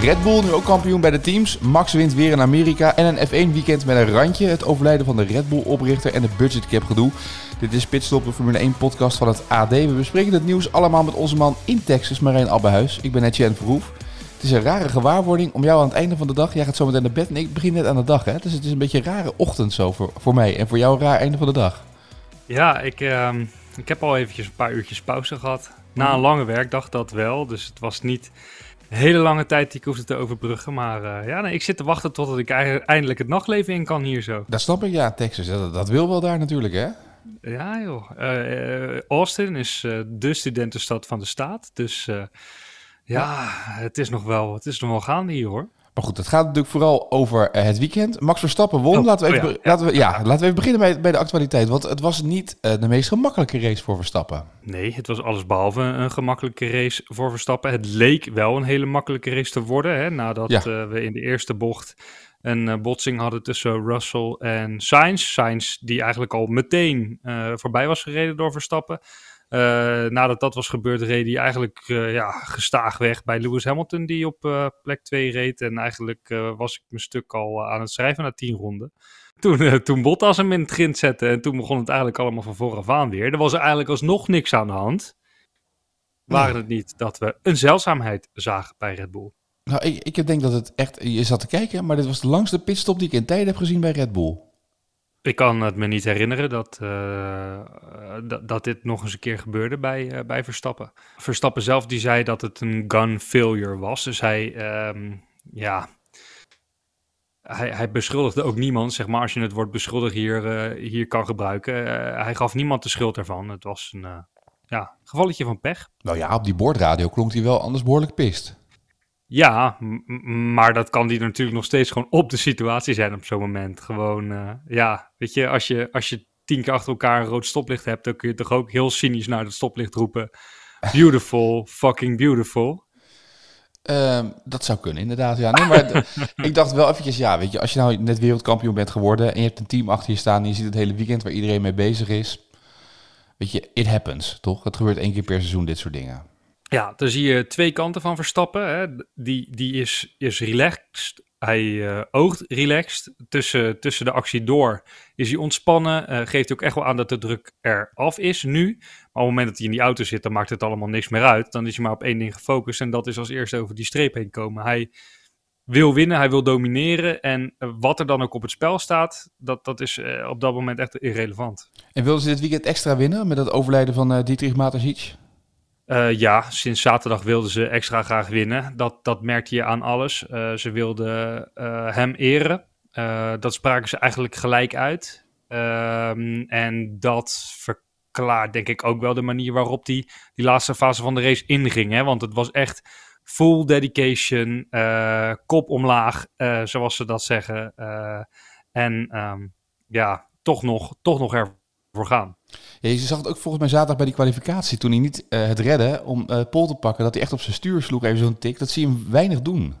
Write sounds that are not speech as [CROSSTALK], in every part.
Red Bull nu ook kampioen bij de teams. Max wint weer in Amerika. En een F1 weekend met een randje. Het overlijden van de Red Bull oprichter en de budgetcap gedoe. Dit is Pitstop, de Formule 1 podcast van het AD. We bespreken het nieuws allemaal met onze man in Texas, Marijn Abbehuis. Ik ben Etienne Verhoef. Het is een rare gewaarwording om jou aan het einde van de dag... Jij gaat zo meteen naar bed en ik begin net aan de dag, hè? Dus het is een beetje een rare ochtend zo voor, voor mij. En voor jou een raar einde van de dag. Ja, ik, ehm, ik heb al eventjes een paar uurtjes pauze gehad. Na een lange werkdag dat wel, dus het was niet hele lange tijd die ik hoefde te overbruggen. Maar eh, ja, nee, ik zit te wachten totdat ik eindelijk het nachtleven in kan hier zo. Dat snap ik, ja, Texas. Dat, dat wil wel daar natuurlijk, hè? Ja, joh. Eh, eh, Austin is de studentenstad van de staat. Dus ja, ja, het is nog wel, het is nog wel gaande hier, hoor. Maar goed, het gaat natuurlijk vooral over eh, het weekend. Max Verstappen won. Oh, laten, we even, oh ja, laten, we, ja, laten we even beginnen bij, bij de actualiteit. Want het was niet uh, de meest gemakkelijke race voor Verstappen. Nee, het was alles behalve een gemakkelijke race voor Verstappen. Het leek wel een hele makkelijke race te worden. Hè, nadat uh, we in de eerste bocht een botsing hadden tussen Russell en Sainz. Sainz die eigenlijk al meteen voorbij was gereden door Verstappen. Uh, nadat dat was gebeurd, reed hij eigenlijk uh, ja, gestaag weg bij Lewis Hamilton, die op uh, plek 2 reed. En eigenlijk was ik mijn stuk al aan het schrijven na 10 ronden. Toen, toen Bottas hem in het grind zette en toen begon het eigenlijk allemaal van vooraf aan weer. Er was er eigenlijk alsnog niks aan de hand. Waren het niet dat we een zeldzaamheid zagen bij Red Bull? Nou, ik, ik denk dat het echt... Je zat te kijken, maar dit was de langste pitstop die ik in tijden heb gezien bij Red Bull. Ik kan het me niet herinneren dat, uh, dat, dat, dit nog eens een keer gebeurde bij, uh, bij Verstappen. Verstappen zelf die zei dat het een gun failure was. Dus hij, um, ja, hij, hij, beschuldigde ook niemand, zeg maar, als je het woord beschuldigd hier, hier kan gebruiken. hij gaf niemand de schuld ervan. Het was een ja, gevalletje van pech. Nou ja, op die boordradio klonk hij wel anders behoorlijk pist. Ja, maar dat kan die natuurlijk nog steeds gewoon op de situatie zijn op zo'n moment. Gewoon, uh, ja, weet je als, je, als je tien keer achter elkaar een rood stoplicht hebt, dan kun je toch ook heel cynisch naar het stoplicht roepen. Beautiful, [LAUGHS] fucking beautiful. Um, dat zou kunnen, inderdaad. Ja, nee, maar [LAUGHS] ik dacht wel eventjes, ja, weet je, als je nou net wereldkampioen bent geworden en je hebt een team achter je staan en je ziet het hele weekend waar iedereen mee bezig is. Weet je, it happens, toch? Het gebeurt één keer per seizoen, dit soort dingen. Ja, dan zie je twee kanten van Verstappen. Hè. Die, die is, is relaxed. Hij uh, oogt relaxed. Tussen, tussen de actie door is hij ontspannen. Uh, geeft ook echt wel aan dat de druk eraf is nu. Maar op het moment dat hij in die auto zit, dan maakt het allemaal niks meer uit. Dan is hij maar op één ding gefocust. En dat is als eerste over die streep heen komen. Hij wil winnen, hij wil domineren. En uh, wat er dan ook op het spel staat, dat, dat is op dat moment echt irrelevant. En wilden ze dit weekend extra winnen met het overlijden van Dietrich Mateschitz? Uh, ja, sinds zaterdag wilden ze extra graag winnen. Dat, dat merkte je aan alles. Uh, ze wilden uh, hem eren. dat spraken ze eigenlijk gelijk uit. Ehm, en dat verklaart denk ik ook wel de manier waarop die, die laatste fase van de race inging. Hè? Want het was echt full dedication, kop omlaag, zoals ze dat zeggen. en um, ja, toch nog, toch nog ervoor gaan. Ja, je zag het ook volgens mij zaterdag bij die kwalificatie, toen hij niet uh, het redde om uh, Pol te pakken, dat hij echt op zijn stuur sloeg, even zo'n tik. Dat zie je hem weinig doen.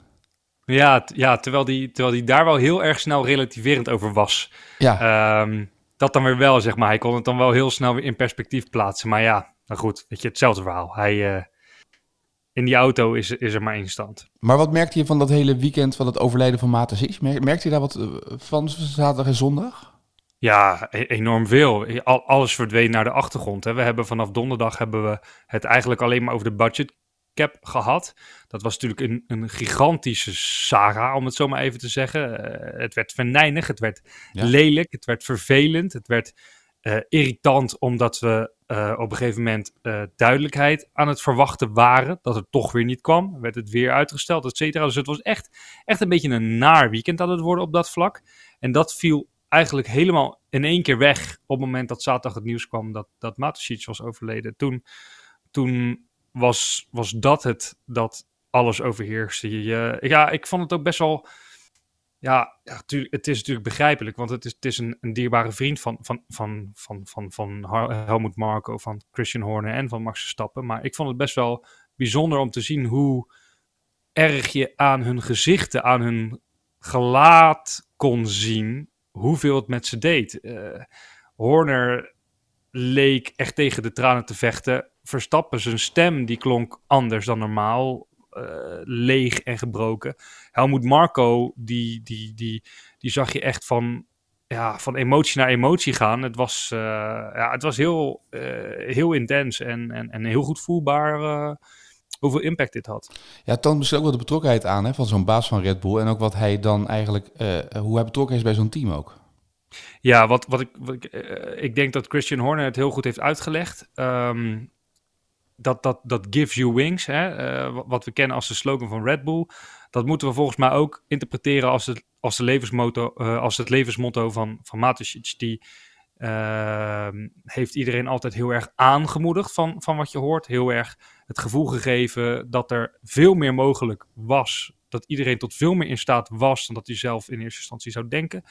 Ja, ja terwijl hij die, terwijl die daar wel heel erg snel relativerend over was. Ja. Um, dat dan weer wel, zeg maar. Hij kon het dan wel heel snel weer in perspectief plaatsen. Maar ja, nou goed, weet je, hetzelfde verhaal. Hij, uh, in die auto is, is er maar één stand. Maar wat merkte je van dat hele weekend van het overlijden van Matas? Merkte je daar wat van zaterdag en zondag? Ja, e-, enorm veel. Al, alles verdween naar de achtergrond. Hè. We hebben vanaf donderdag hebben we het eigenlijk alleen maar over de budget cap gehad. Dat was natuurlijk een, een gigantische saga, om het zo maar even te zeggen. Uh, het werd venijnig, het werd lelijk, het werd vervelend, het werd uh, irritant, omdat we uh, op een gegeven moment duidelijkheid aan het verwachten waren. Dat het toch weer niet kwam. Werd het weer uitgesteld, et cetera. Dus het was echt, echt een beetje een naar weekend aan het worden op dat vlak. En dat viel eigenlijk helemaal in één keer weg op het moment dat zaterdag het nieuws kwam dat, dat Matosic was overleden. Toen, toen was, was dat het dat alles overheerste. Je, ja, ik vond het ook best wel ja, het is natuurlijk begrijpelijk, want het is, het is een, een dierbare vriend van, van, van, van, van, van Helmut Marko, van Christian Horner en van Max Verstappen. Maar ik vond het best wel bijzonder om te zien hoe erg je aan hun gezichten, aan hun gelaat kon zien hoeveel het met ze deed. Uh, Horner leek echt tegen de tranen te vechten. Verstappen, zijn stem die klonk anders dan normaal. Uh, leeg en gebroken. Helmoet Marco, die, die, die, die zag je echt van, ja, van emotie naar emotie gaan. Het was, uh, ja, het was heel, heel intens en, en, en heel goed voelbaar hoeveel impact dit had. Ja, het toont misschien ook wel de betrokkenheid aan hè, van zo'n baas van Red Bull. En ook wat hij dan eigenlijk, hoe hij betrokken is bij zo'n team ook. Ja, wat, wat ik, wat ik, uh, ik denk dat Christian Horner het heel goed heeft uitgelegd. Um, dat, dat, dat gives you wings, hè, uh, wat we kennen als de slogan van Red Bull. Dat moeten we volgens mij ook interpreteren als het, als de levensmotto, als het levensmotto van, van Mateschitz. Die ehm, heeft iedereen altijd heel erg aangemoedigd van, van wat je hoort. Heel erg het gevoel gegeven dat er veel meer mogelijk was. Dat iedereen tot veel meer in staat was dan dat hij zelf in eerste instantie zou denken.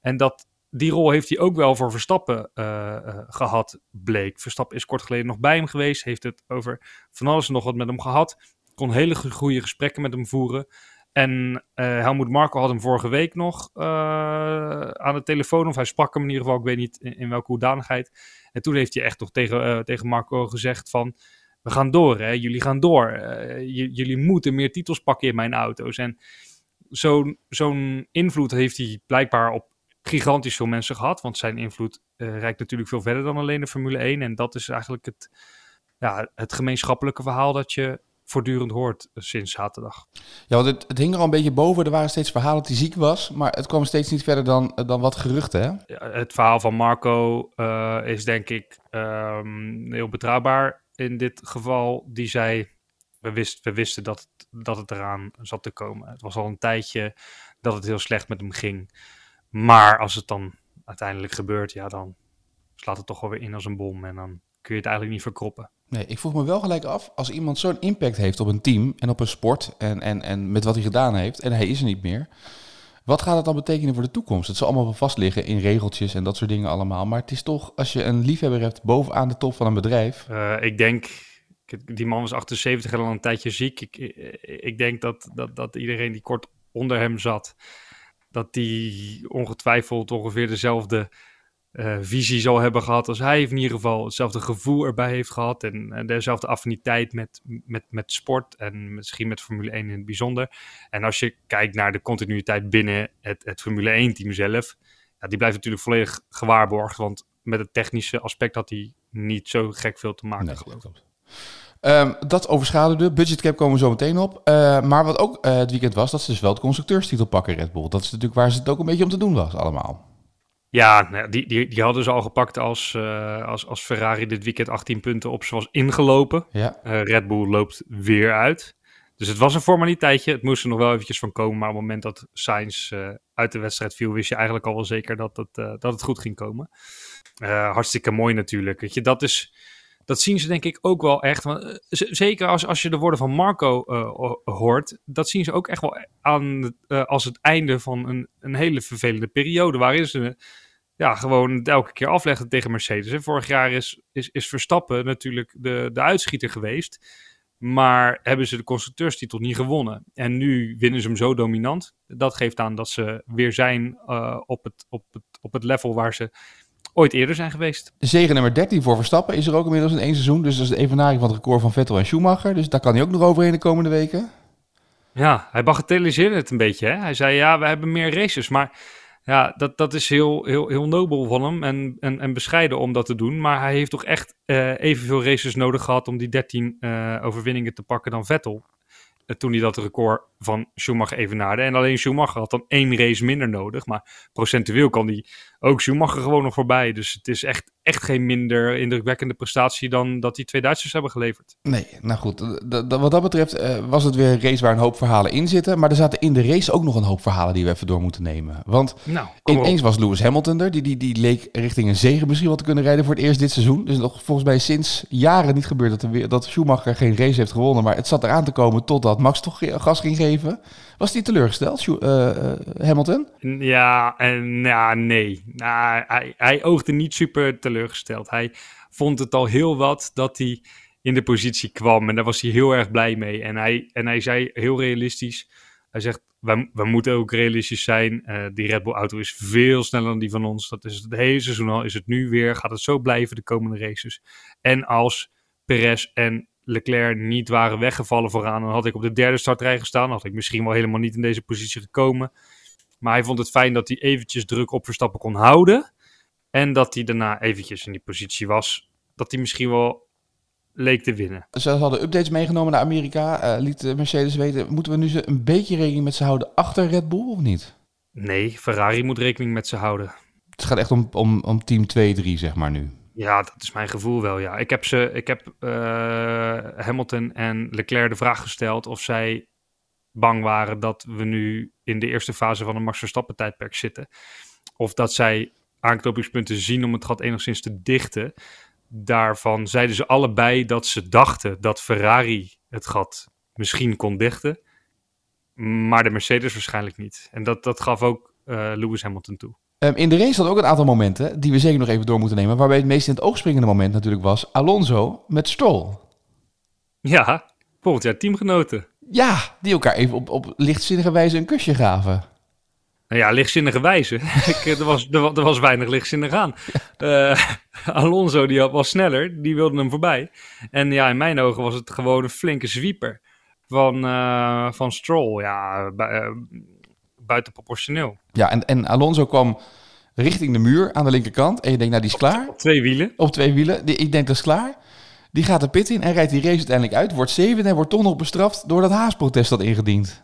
En dat die rol heeft hij ook wel voor Verstappen uh, uh, gehad, bleek. Verstappen is kort geleden nog bij hem geweest, heeft het over van alles en nog wat met hem gehad. Kon hele goede gesprekken met hem voeren. En uh, Helmoet Marco had hem vorige week nog aan de telefoon, of hij sprak hem in ieder geval, ik weet niet in, in welke hoedanigheid. En toen heeft hij echt nog tegen, tegen Marco gezegd van, we gaan door, hè? jullie gaan door. jullie moeten meer titels pakken in mijn auto's. En zo'n zo'n invloed heeft hij blijkbaar op gigantisch veel mensen gehad. Want zijn invloed uh, reikt natuurlijk veel verder dan alleen de Formule 1. En dat is eigenlijk het, ja, het gemeenschappelijke verhaal dat je voortdurend hoort eh, sinds zaterdag. Ja, want het, het, hing er al een beetje boven. Er waren steeds verhalen dat hij ziek was. Maar het kwam steeds niet verder dan, dan wat geruchten. Hè? Ja, het verhaal van Marco uh, is denk ik um, heel betrouwbaar in dit geval. Die zei, we, wist, we wisten dat het, dat het eraan zat te komen. Het was al een tijdje dat het heel slecht met hem ging. Maar als het dan uiteindelijk gebeurt, ja, dan slaat het toch wel weer in als een bom. En dan kun je het eigenlijk niet verkroppen. Nee, ik vroeg me wel gelijk af, als iemand zo'n impact heeft op een team en op een sport en, en, en met wat hij gedaan heeft, en hij is er niet meer, wat gaat het dan betekenen voor de toekomst? Het zal allemaal wel vast liggen in regeltjes en dat soort dingen allemaal, maar het is toch, als je een liefhebber hebt bovenaan de top van een bedrijf. Uh, ik denk, die man was 78 en al een tijdje ziek. Ik, ik denk dat, dat, dat iedereen die kort onder hem zat, dat die ongetwijfeld ongeveer dezelfde uh, visie zal hebben gehad als hij. in ieder geval hetzelfde gevoel erbij heeft gehad. En, en dezelfde affiniteit met, met, met sport. En misschien met Formule 1 in het bijzonder. En als je kijkt naar de continuïteit binnen het, het Formule 1-team zelf. Ja, die blijft natuurlijk volledig gewaarborgd. Want met het technische aspect had hij niet zo gek veel te maken, nee, geloof ik. Um, dat overschaduwde. Budgetcap komen we zo meteen op. Uh, maar wat ook uh, het weekend was, dat ze dus wel de constructeurstitel pakken, Red Bull. Dat is natuurlijk waar ze het ook een beetje om te doen was, allemaal. Ja, nou, die, die, die hadden ze al gepakt als, uh, als, als Ferrari dit weekend 18 punten op ze was ingelopen. Ja. Red Bull loopt weer uit. Dus het was een formaliteitje. Het moest er nog wel eventjes van komen. Maar op het moment dat Sainz uit de wedstrijd viel, wist je eigenlijk al wel zeker dat het, dat het goed ging komen. hartstikke mooi natuurlijk. Weet je, dat is dat zien ze denk ik ook wel echt. Want, zeker als, als je de woorden van Marco hoort, dat zien ze ook echt wel aan als het einde van een, een hele vervelende periode. Waarin ze ja, gewoon elke keer afleggen tegen Mercedes. En vorig jaar is, is, is Verstappen natuurlijk de, de uitschieter geweest. Maar hebben ze de constructeurstitel niet gewonnen. En nu winnen ze hem zo dominant. Dat geeft aan dat ze weer zijn op, het, op, het, op het level waar ze ooit eerder zijn geweest. Zegen nummer 13 voor Verstappen is er ook inmiddels in één seizoen. Dus dat is de evenaring van het record van Vettel en Schumacher. Dus daar kan hij ook nog overheen de komende weken. Ja, hij bagatelliseerde het een beetje. Hè? Hij zei, ja, we hebben meer races. Maar ja, dat, dat is heel, heel, heel nobel van hem en, en, en bescheiden om dat te doen. Maar hij heeft toch echt uh, evenveel races nodig gehad om die 13 uh, eh, overwinningen te pakken dan Vettel. Eh, toen hij dat record van Schumacher evenaarde. En alleen Schumacher had dan één race minder nodig. Maar procentueel kan die ook Schumacher gewoon nog voorbij. Dus het is echt echt geen minder indrukwekkende prestatie dan dat die twee Duitsers hebben geleverd. Nee, nou goed. wat dat betreft eh, was het weer een race waar een hoop verhalen in zitten. Maar er zaten in de race ook nog een hoop verhalen die we even door moeten nemen. Want Nou, ineens was Lewis Hamilton er. Die, die, die leek richting een zege misschien wel te kunnen rijden voor het eerst dit seizoen. Dus nog volgens mij sinds jaren niet gebeurd dat, er weer, dat Schumacher geen race heeft gewonnen. Maar het zat eraan te komen totdat Max toch gas ging geven. Was hij teleurgesteld, eh, Hamilton? Ja, en ja, nee. Nou, hij, hij oogde niet super teleurgesteld. Hij vond het al heel wat dat hij in de positie kwam. En daar was hij heel erg blij mee. En hij, en hij zei heel realistisch. Hij zegt, we, moeten ook realistisch zijn. Eh, die Red Bull auto is veel sneller dan die van ons. Dat is het hele seizoen al. Is het nu weer. Gaat het zo blijven de komende races. En als Perez en Leclerc niet waren weggevallen vooraan, dan had ik op de derde startrij gestaan. Had ik misschien wel helemaal niet in deze positie gekomen. Maar hij vond het fijn dat hij eventjes druk op Verstappen kon houden. En dat hij daarna eventjes in die positie was. Dat hij misschien wel leek te winnen. Ze hadden updates meegenomen naar Amerika. eh, liet de Mercedes weten, moeten we nu ze een beetje rekening met ze houden achter Red Bull of niet? Nee, Ferrari moet rekening met ze houden. Het gaat echt om, om, om team 2-3, zeg maar nu. Ja, dat is mijn gevoel wel. Ja. Ik heb, ze, ik heb eh, Hamilton en Leclerc de vraag gesteld of zij bang waren dat we nu in de eerste fase van een Max Verstappen tijdperk zitten. Of dat zij aanknopingspunten zien om het gat enigszins te dichten. Daarvan zeiden ze allebei dat ze dachten dat Ferrari het gat misschien kon dichten. Maar de Mercedes waarschijnlijk niet. En dat, dat gaf ook eh, Lewis Hamilton toe. Ehm, in de race had ook een aantal momenten die we zeker nog even door moeten nemen. Waarbij het meest in het oog springende moment natuurlijk was Alonso met Stroll. Ja, volgend jaar teamgenoten. Ja, die elkaar even op, op lichtzinnige wijze een kusje gaven. Nou ja, lichtzinnige wijze. [LAUGHS] Ik, eh, er, was, er, wa- er was weinig lichtzinnig aan. [LAUGHS] Eh, [LAUGHS] Alonso die was sneller, die wilde hem voorbij. En ja, in mijn ogen was het gewoon een flinke zwieper van, eh, van Stroll. Ja, bu- eh, buitenproportioneel. Ja, en, en Alonso kwam richting de muur aan de linkerkant. En je denkt, nou die is klaar. Op twee wielen. Op twee wielen. Die, ik denk dat is klaar. Die gaat de pit in en rijdt die race uiteindelijk uit. Wordt zevende en wordt toch nog bestraft door dat Haas-protest dat ingediend.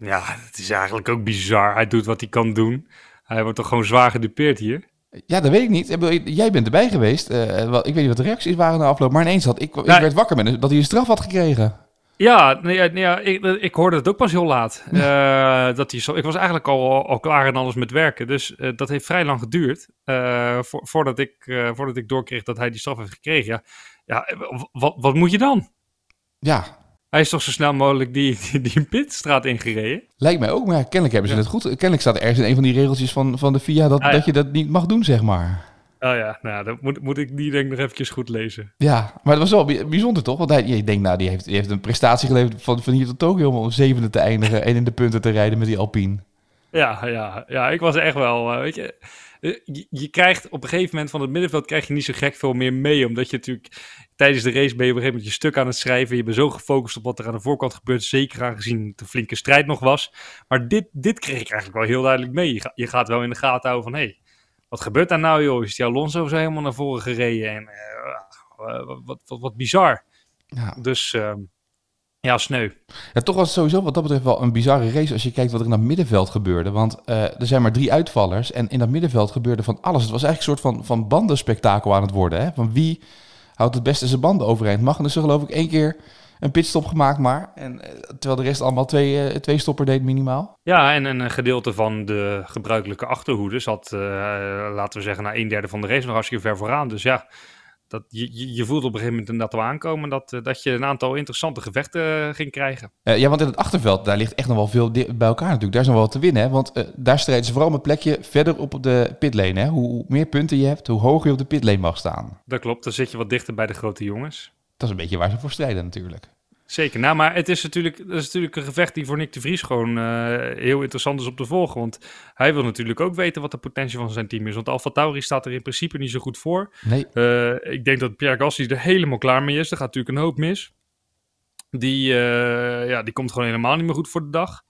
Ja, het is eigenlijk ook bizar. Hij doet wat hij kan doen. Hij wordt toch gewoon zwaar gedupeerd hier. Ja, dat weet ik niet. Jij bent erbij geweest. Eh, wel, ik weet niet wat de reacties waren na afloop. Maar ineens had ik, ik Nou, werd wakker met een- dat hij een straf had gekregen. Ja, nee, nee, ja ik, ik hoorde het ook pas heel laat. [LAUGHS] Eh, dat hij zo, ik was eigenlijk al, al klaar en alles met werken. Dus eh, dat heeft vrij lang geduurd. eh, vo- voordat, ik, eh, voordat ik doorkreeg dat hij die straf heeft gekregen. Ja, ja eh, wat, wat moet je dan? Ja, Hij is toch zo snel mogelijk die, die, die pitstraat ingereden? lijkt mij ook. Maar ja, kennelijk hebben ze Ja. het goed. Kennelijk staat er ergens in een van die regeltjes van, van de FIA dat, Ah, ja. dat je dat niet mag doen, zeg maar. Oh ja, nou dan moet, moet ik die denk ik nog eventjes goed lezen. Ja, maar het was wel bij- bijzonder toch? Want hij, je denkt, nou, die heeft, die heeft een prestatie geleverd van, van hier tot Tokio om om zevende te eindigen [LAUGHS] en in de punten te rijden met die Alpine. Ja, ja, ja, ik was echt wel, eh, weet je, eh, je, je krijgt op een gegeven moment van het middenveld krijg je niet zo gek veel meer mee, omdat je natuurlijk tijdens de race ben je op een gegeven moment je stuk aan het schrijven, je bent zo gefocust op wat er aan de voorkant gebeurt, zeker aangezien het een flinke strijd nog was. Maar dit, dit kreeg ik eigenlijk wel heel duidelijk mee. Je, ga- je gaat wel in de gaten houden van, hé, hey, wat gebeurt daar nou joh? Is die Alonso zo helemaal naar voren gereden? En eh, eh, wat, wat, wat bizar. Ja. Dus ehm, ja, sneu. Ja, toch was het sowieso wat dat betreft wel een bizarre race als je kijkt wat er in dat middenveld gebeurde. Want eh, er zijn maar drie uitvallers en in dat middenveld gebeurde van alles. Het was eigenlijk een soort van, van bandenspektakel aan het worden. Hè? Van wie houdt het beste zijn banden overeind. Mag dus geloof ik één keer een pitstop gemaakt maar. En, eh, terwijl de rest allemaal twee, eh, twee stopper deed minimaal. Ja, en een gedeelte van de gebruikelijke achterhoede zat, eh, laten we zeggen, na een derde van de race nog hartstikke ver vooraan. Dus ja, dat, je, je voelt op een gegeven moment inderdaad wel aankomen dat, eh, dat je een aantal interessante gevechten eh, ging krijgen. Eh, ja, want in het achterveld, daar ligt echt nog wel veel bij elkaar natuurlijk. Daar is nog wel wat te winnen. Hè? Want daar strijden ze vooral om een plekje verder op de pitlane. Hè? Hoe, hoe meer punten je hebt, hoe hoger je op de pitlane mag staan. Dat klopt, dan zit je wat dichter bij de grote jongens. Dat is een beetje waar ze voor strijden natuurlijk. Zeker, nou, maar het is natuurlijk, het is natuurlijk een gevecht die voor Nick de Vries gewoon eh, heel interessant is om te volgen. Want hij wil natuurlijk ook weten wat de potentie van zijn team is. Want Alfa Tauri staat er in principe niet zo goed voor. Nee, Eh, ik denk dat Pierre Gasly er helemaal klaar mee is. Er gaat natuurlijk een hoop mis. Die, eh, ja, die komt gewoon helemaal niet meer goed voor de dag.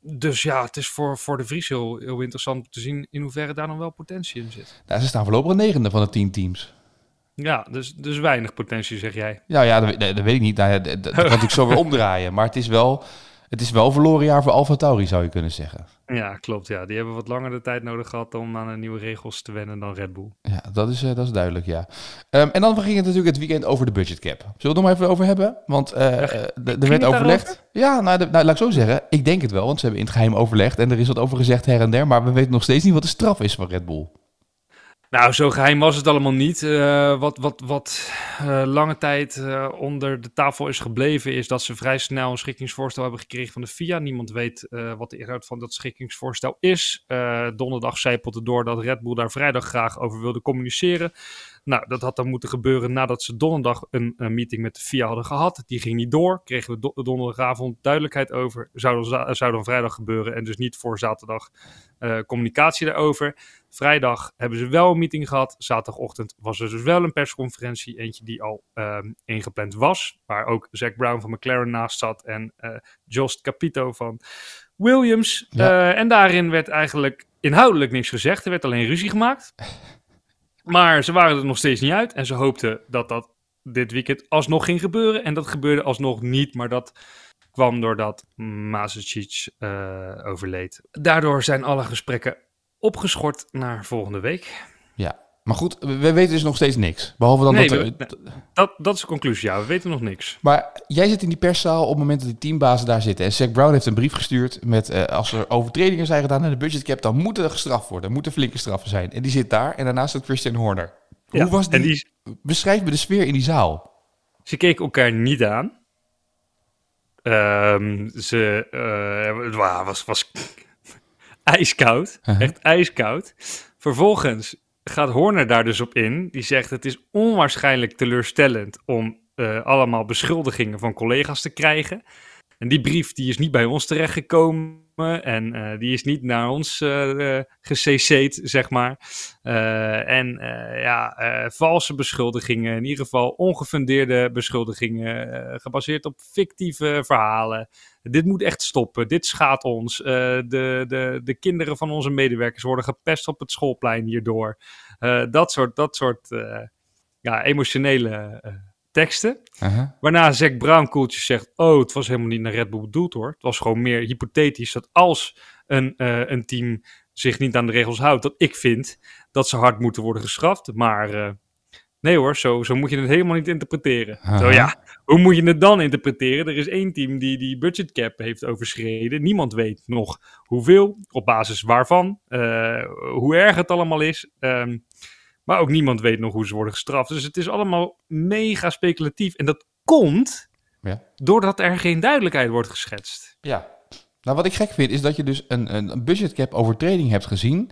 Dus ja, het is voor, voor de Vries heel, heel interessant om te zien in hoeverre daar nog wel potentie in zit. nou, ze staan voorlopig een negende van de tien teams. Ja, dus, dus weinig potentie, zeg jij. Ja, ja dat, dat, weet ik niet. Nou, dat, dat kan natuurlijk zo weer [LAUGHS] omdraaien. Maar het is wel Het is wel een verloren jaar voor Alfa Tauri, zou je kunnen zeggen. Ja, klopt. Ja. Die hebben wat langer de tijd nodig gehad om aan de nieuwe regels te wennen dan Red Bull. Ja, dat is, uh, dat is duidelijk, ja. Um, en dan ging het natuurlijk het weekend over de budget cap. Zullen we het nog maar even over hebben? Want uh, er werd overlegd. Ja, nou, de, nou, laat ik zo zeggen. Ik denk het wel, want ze hebben in het geheim overlegd. En er is wat over gezegd her en der. Maar we weten nog steeds niet wat de straf is van Red Bull. Nou, zo geheim was het allemaal niet. Uh, wat wat, wat uh, lange tijd uh, onder de tafel is gebleven, is dat ze vrij snel een schikkingsvoorstel hebben gekregen van de FIA. Niemand weet wat de inhoud van dat schikkingsvoorstel is. donderdag zijpelde door dat Red Bull daar vrijdag graag over wilde communiceren. Nou, dat had dan moeten gebeuren nadat ze donderdag een, een meeting met de FIA hadden gehad. Die ging niet door. Kregen we do donderdagavond duidelijkheid over. Zou dan, zou dan vrijdag gebeuren en dus niet voor zaterdag uh, communicatie daarover. Vrijdag hebben ze wel een meeting gehad. Zaterdagochtend was er dus wel een persconferentie. Eentje die al um, ingepland was. Waar ook Zack Brown van McLaren naast zat. En uh, Jost Capito van Williams. Ja. Uh, en daarin werd eigenlijk inhoudelijk niks gezegd. Er werd alleen ruzie gemaakt. Maar ze waren er nog steeds niet uit. En ze hoopten dat dat dit weekend alsnog ging gebeuren. En dat gebeurde alsnog niet. Maar dat kwam doordat Masic uh, overleed. Daardoor zijn alle gesprekken opgeschort naar volgende week. Maar goed, we weten dus nog steeds niks. Behalve dan nee, dat, we, dat... Dat is de conclusie, ja. We weten nog niks. Maar jij zit in die perszaal op het moment dat die teambazen daar zitten. En Zack Brown heeft een brief gestuurd met... Uh, als er overtredingen zijn gedaan in de budgetcap... dan moeten er gestraft worden. Er moeten flinke straffen zijn. En die zit daar. En daarnaast staat Christian Horner. Hoe ja, was die... die... Beschrijf me de sfeer in die zaal. Ze keken elkaar niet aan. Um, ze uh, was, was [LAUGHS] ijskoud. Uh -huh. Echt ijskoud. Vervolgens gaat Horner daar dus op in. Die zegt: Het is onwaarschijnlijk teleurstellend om uh, allemaal beschuldigingen van collega's te krijgen. En die brief die is niet bij ons terechtgekomen en uh, die is niet naar ons uh, zeg maar. Uh, en ja, valse beschuldigingen, in ieder geval ongefundeerde beschuldigingen, gebaseerd op fictieve verhalen. Dit moet echt stoppen, dit schaadt ons. de, de, de kinderen van onze medewerkers worden gepest op het schoolplein hierdoor. dat soort, dat soort ja, emotionele teksten. Waarna Zack Brown koeltjes zegt: Oh, het was helemaal niet naar Red Bull bedoeld hoor. Het was gewoon meer hypothetisch dat als een, uh, een team zich niet aan de regels houdt, dat ik vind dat ze hard moeten worden gestraft. Maar uh, nee hoor, zo, zo moet je het helemaal niet interpreteren. Zo ja, hoe moet je het dan interpreteren? Er is één team die die budgetcap heeft overschreden. Niemand weet nog hoeveel, op basis waarvan, uh, hoe erg het allemaal is. Um, maar ook niemand weet nog hoe ze worden gestraft. Dus het is allemaal mega speculatief. En dat komt ja. doordat er geen duidelijkheid wordt geschetst. Ja. Nou, wat ik gek vind is dat je dus een, een budgetcap overtreding hebt gezien.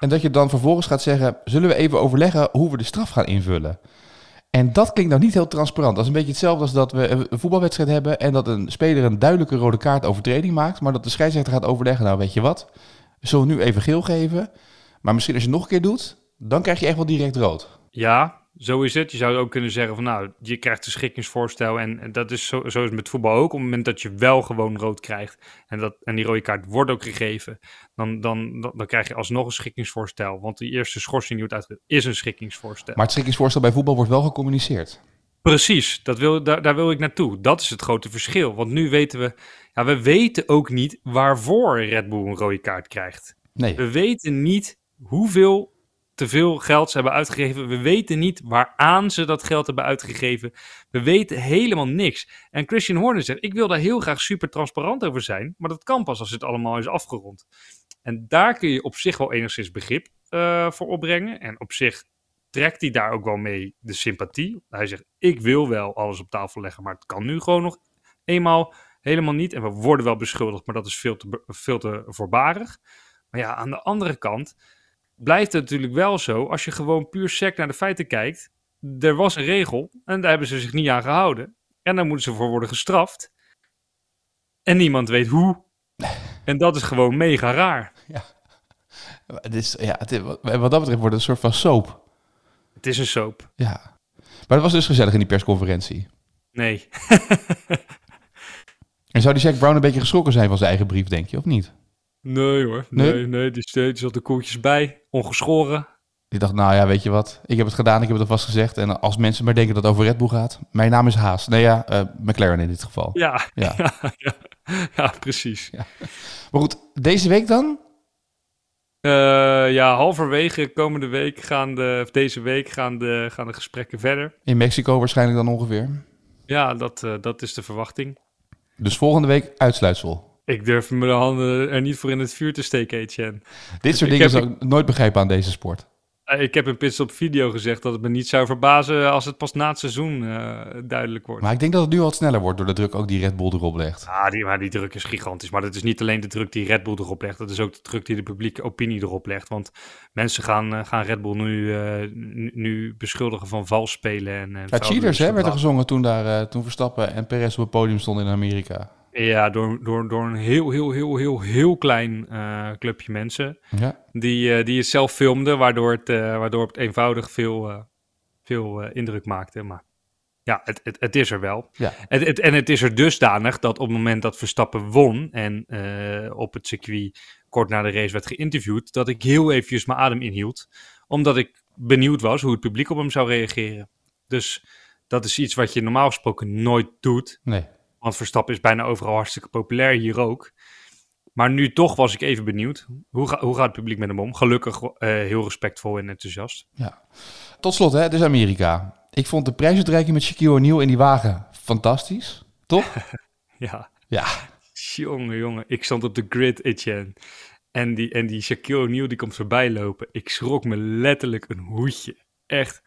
En dat je dan vervolgens gaat zeggen: zullen we even overleggen hoe we de straf gaan invullen? En dat klinkt nou niet heel transparant. Dat is een beetje hetzelfde als dat we een voetbalwedstrijd hebben en dat een speler een duidelijke rode kaart overtreding maakt, maar dat de scheidsrechter gaat overleggen: nou, weet je wat, we zullen nu even geel geven, maar misschien als je het nog een keer doet, dan krijg je echt wel direct rood. Ja, zo is het. Je zou ook kunnen zeggen van nou, je krijgt een schikkingsvoorstel en, dat is zo, zo is het met voetbal ook. Op het moment dat je wel gewoon rood krijgt en, dat, en die rode kaart wordt ook gegeven, dan, dan, dan, dan krijg je alsnog een schikkingsvoorstel. Want die eerste schorsing die wordt uitgegeven is een schikkingsvoorstel. Maar het schikkingsvoorstel bij voetbal wordt wel gecommuniceerd. Precies, dat wil, daar, daar wil ik naartoe. Dat is het grote verschil. Want nu weten we, ja, we weten ook niet waarvoor Red Bull een rode kaart krijgt. Nee. We weten niet hoeveel te veel geld ze hebben uitgegeven. We weten niet waaraan ze dat geld hebben uitgegeven. We weten helemaal niks. En Christian Horner zegt: Ik wil daar heel graag super transparant over zijn. Maar dat kan pas als het allemaal is afgerond. En daar kun je op zich wel enigszins begrip uh, voor opbrengen. En op zich trekt hij daar ook wel mee de sympathie. Hij zegt: Ik wil wel alles op tafel leggen, maar het kan nu gewoon nog eenmaal helemaal niet. En we worden wel beschuldigd, maar dat is veel te, veel te voorbarig. Maar ja, aan de andere kant blijft het natuurlijk wel zo, als je gewoon puur sec naar de feiten kijkt. Er was een regel en daar hebben ze zich niet aan gehouden. En daar moeten ze voor worden gestraft. En niemand weet hoe. [LAUGHS] En dat is gewoon mega raar. Ja. Het is, ja, het is, wat dat betreft wordt het een soort van soap. Het is een soap. Ja. Maar het was dus gezellig in die persconferentie. Nee. [LAUGHS] en zou die Jack Brown een beetje geschrokken zijn van zijn eigen brief, denk je, of niet? Nee hoor, nee, nee, nee die, die zat er koeltjes bij, ongeschoren. Die dacht, nou ja, weet je wat? Ik heb het gedaan, ik heb het alvast gezegd. En als mensen maar denken dat het over Red Bull gaat, mijn naam is Haas. Nee ja, uh, McLaren in dit geval. Ja, ja. [LAUGHS] ja, ja, ja precies. Ja. Maar goed, deze week dan? Uh, ja, halverwege komende week gaan de, of deze week gaan de, gaan de gesprekken verder. In Mexico waarschijnlijk dan ongeveer? Ja, dat, uh, dat is de verwachting. Dus volgende week uitsluitsel? Ik durf me de handen er niet voor in het vuur te steken, Etienne. Dit soort dingen zou ik nooit begrijpen aan deze sport. Eh, ik heb in Pits op video gezegd dat het me niet zou verbazen als het pas na het seizoen uh, duidelijk wordt. Maar ik denk dat het nu wat sneller wordt door de druk ook die Red Bull erop legt. Ah, die, maar die druk is gigantisch. Maar dat is niet alleen de druk die Red Bull erop legt. Dat is ook de druk die de publieke opinie erop legt. Want mensen gaan, uh, gaan Red Bull nu, nu, nu, beschuldigen van vals spelen. En, ja, cheaters hè, werd er gezongen toen, daar, toen Verstappen en Perez op het podium stonden in Amerika. Ja, door, door, door een heel, heel, heel, heel, heel klein uh, clubje mensen. Ja. Die, uh, die het zelf filmden, waardoor het, uh, waardoor het eenvoudig veel, veel indruk maakte. Maar ja, het, het, het is er wel. Ja. Het, het, en het is er dusdanig dat op het moment dat Verstappen won en op het circuit kort na de race werd geïnterviewd, dat ik heel eventjes mijn adem inhield. Omdat ik benieuwd was hoe het publiek op hem zou reageren. Dus dat is iets wat je normaal gesproken nooit doet. Nee. Want Verstappen is bijna overal hartstikke populair, hier ook. Maar nu toch was ik even benieuwd. Hoe, ga, hoe gaat het publiek met hem om? Gelukkig uh, heel respectvol en enthousiast. Ja. Tot slot, hè, dus Amerika. Ik vond de prijsuitreiking met Shaquille O'Neal in die wagen fantastisch. Toch? [LAUGHS] ja. Ja. Jongen, jongen. Ik stond op de grid, Etienne. En die, en die Shaquille O'Neal die komt voorbij lopen. Ik schrok me letterlijk een hoedje. Echt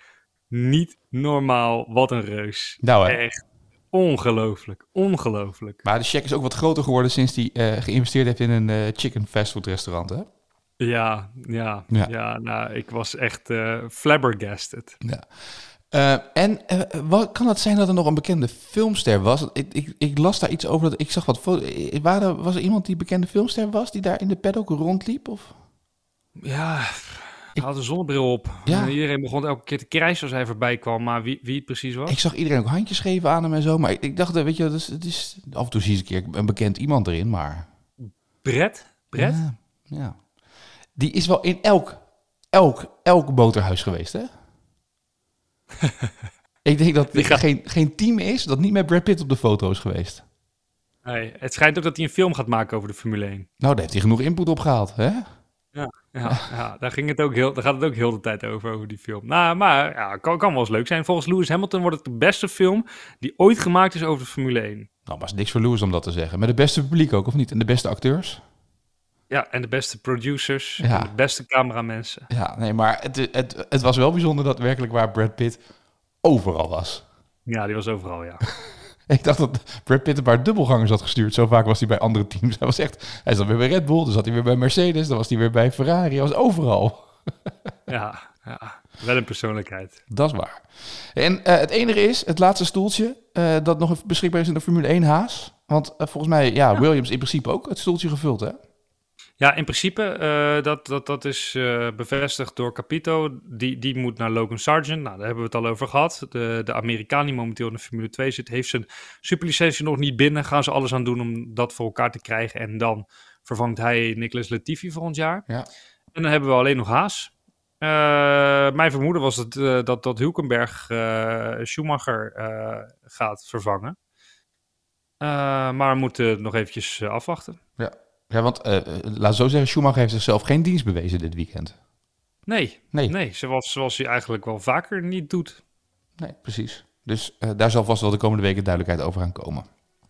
niet normaal. Wat een reus. Nou, hè? Echt Ongelooflijk, ongelooflijk. Maar de check is ook wat groter geworden sinds hij uh, geïnvesteerd heeft in een uh, chicken fastfood restaurant, hè? Ja, ja, ja, ja. nou, ik was echt uh, flabbergasted. Ja. en wat, kan het zijn dat er nog een bekende filmster was? Ik, ik, ik las daar iets over. Dat, ik zag wat foto's. Was er iemand die bekende filmster was die daar in de paddock rondliep? Of? Ja, ik had een zonnebril op. Ja. iedereen begon elke keer te krijsen als hij voorbij kwam. Maar wie, wie het precies was? Ik zag iedereen ook handjes geven aan hem en zo. Maar ik, ik dacht, weet je, het is, het is, af en toe zie je een keer een bekend iemand erin, maar... Brett? Brett? Ja, ja. Die is wel in elk, elk, elk boterhuis geweest, hè? [LAUGHS] ik denk dat er geen, geen team is dat niet met Brad Pitt op de foto is geweest. Nee, het schijnt ook dat hij een film gaat maken over de Formule 1. Nou, daar heeft hij genoeg input op gehaald, hè? Ja, ja, ja, daar, ging het ook heel, daar gaat het ook heel de tijd over, over die film. Nou, maar ja, kan, kan wel eens leuk zijn. Volgens Lewis Hamilton wordt het de beste film die ooit gemaakt is over de Formule 1. Nou, maar is niks voor Lewis om dat te zeggen. Met de beste publiek ook, of niet? En de beste acteurs? Ja, en de beste producers, ja. en de beste cameramensen. Ja, nee, maar het, het, het was wel bijzonder dat werkelijk waar Brad Pitt overal was. Ja, die was overal, ja. [LAUGHS] [LAUGHS] Ik dacht dat Brad Pitt een paar dubbelgangers had gestuurd. Zo vaak was hij bij andere teams. Hij was echt, hij zat weer bij Red Bull, dan zat hij weer bij Mercedes, dan was hij weer bij Ferrari. Hij was overal. [LAUGHS] Ja, ja wel een persoonlijkheid. Dat is waar. En uh, het enige is, het laatste stoeltje uh, dat nog beschikbaar is in de Formule 1 Haas. Want uh, volgens mij, ja, ja, Williams in principe ook het stoeltje gevuld, hè? Ja, in principe, uh, dat, dat, dat is uh, bevestigd door Capito. Die, die moet naar Logan Sargent. Nou, daar hebben we het al over gehad. De, de Amerikaan die momenteel in de Formule 2 zit, heeft zijn superlicentie nog niet binnen. Gaan ze alles aan doen om dat voor elkaar te krijgen. En dan vervangt hij Nicolas Latifi volgend jaar. Ja. En dan hebben we alleen nog Haas. Uh, mijn vermoeden was het, dat, dat Hulkenberg Schumacher gaat vervangen. maar we moeten nog eventjes afwachten. Ja, ja, want uh, laat zo zeggen, Schumacher heeft zichzelf geen dienst bewezen dit weekend. Nee, nee, nee zoals, zoals hij eigenlijk wel vaker niet doet. Nee, precies. Dus uh, daar zal vast wel de komende weken duidelijkheid over gaan komen.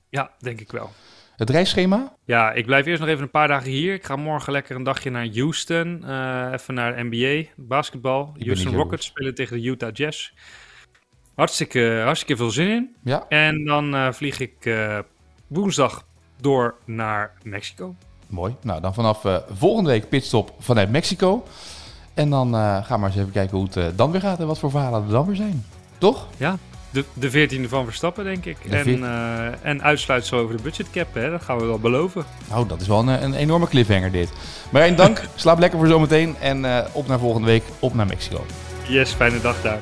Ja, denk ik wel. Het reisschema? Ja, ik blijf eerst nog even een paar dagen hier. Ik ga morgen lekker een dagje naar Houston. Uh, even naar de NBA, basketbal. Houston Rockets spelen tegen de Utah Jazz. Hartstikke, hartstikke veel zin in. Ja. En dan vlieg ik woensdag door naar Mexico. Mooi. Nou, dan vanaf uh, volgende week pitstop vanuit Mexico. En dan uh, gaan we maar eens even kijken hoe het uh, dan weer gaat en wat voor verhalen er dan weer zijn. Toch? Ja, de, de 14e van Verstappen, denk ik. En, en uitsluitsel over de budgetcap, hè? dat gaan we wel beloven. Nou, dat is wel een, een enorme cliffhanger dit. Marijn, dank. [LAUGHS] Slaap lekker voor zometeen. En op naar volgende week, op naar Mexico. Yes, fijne dag daar.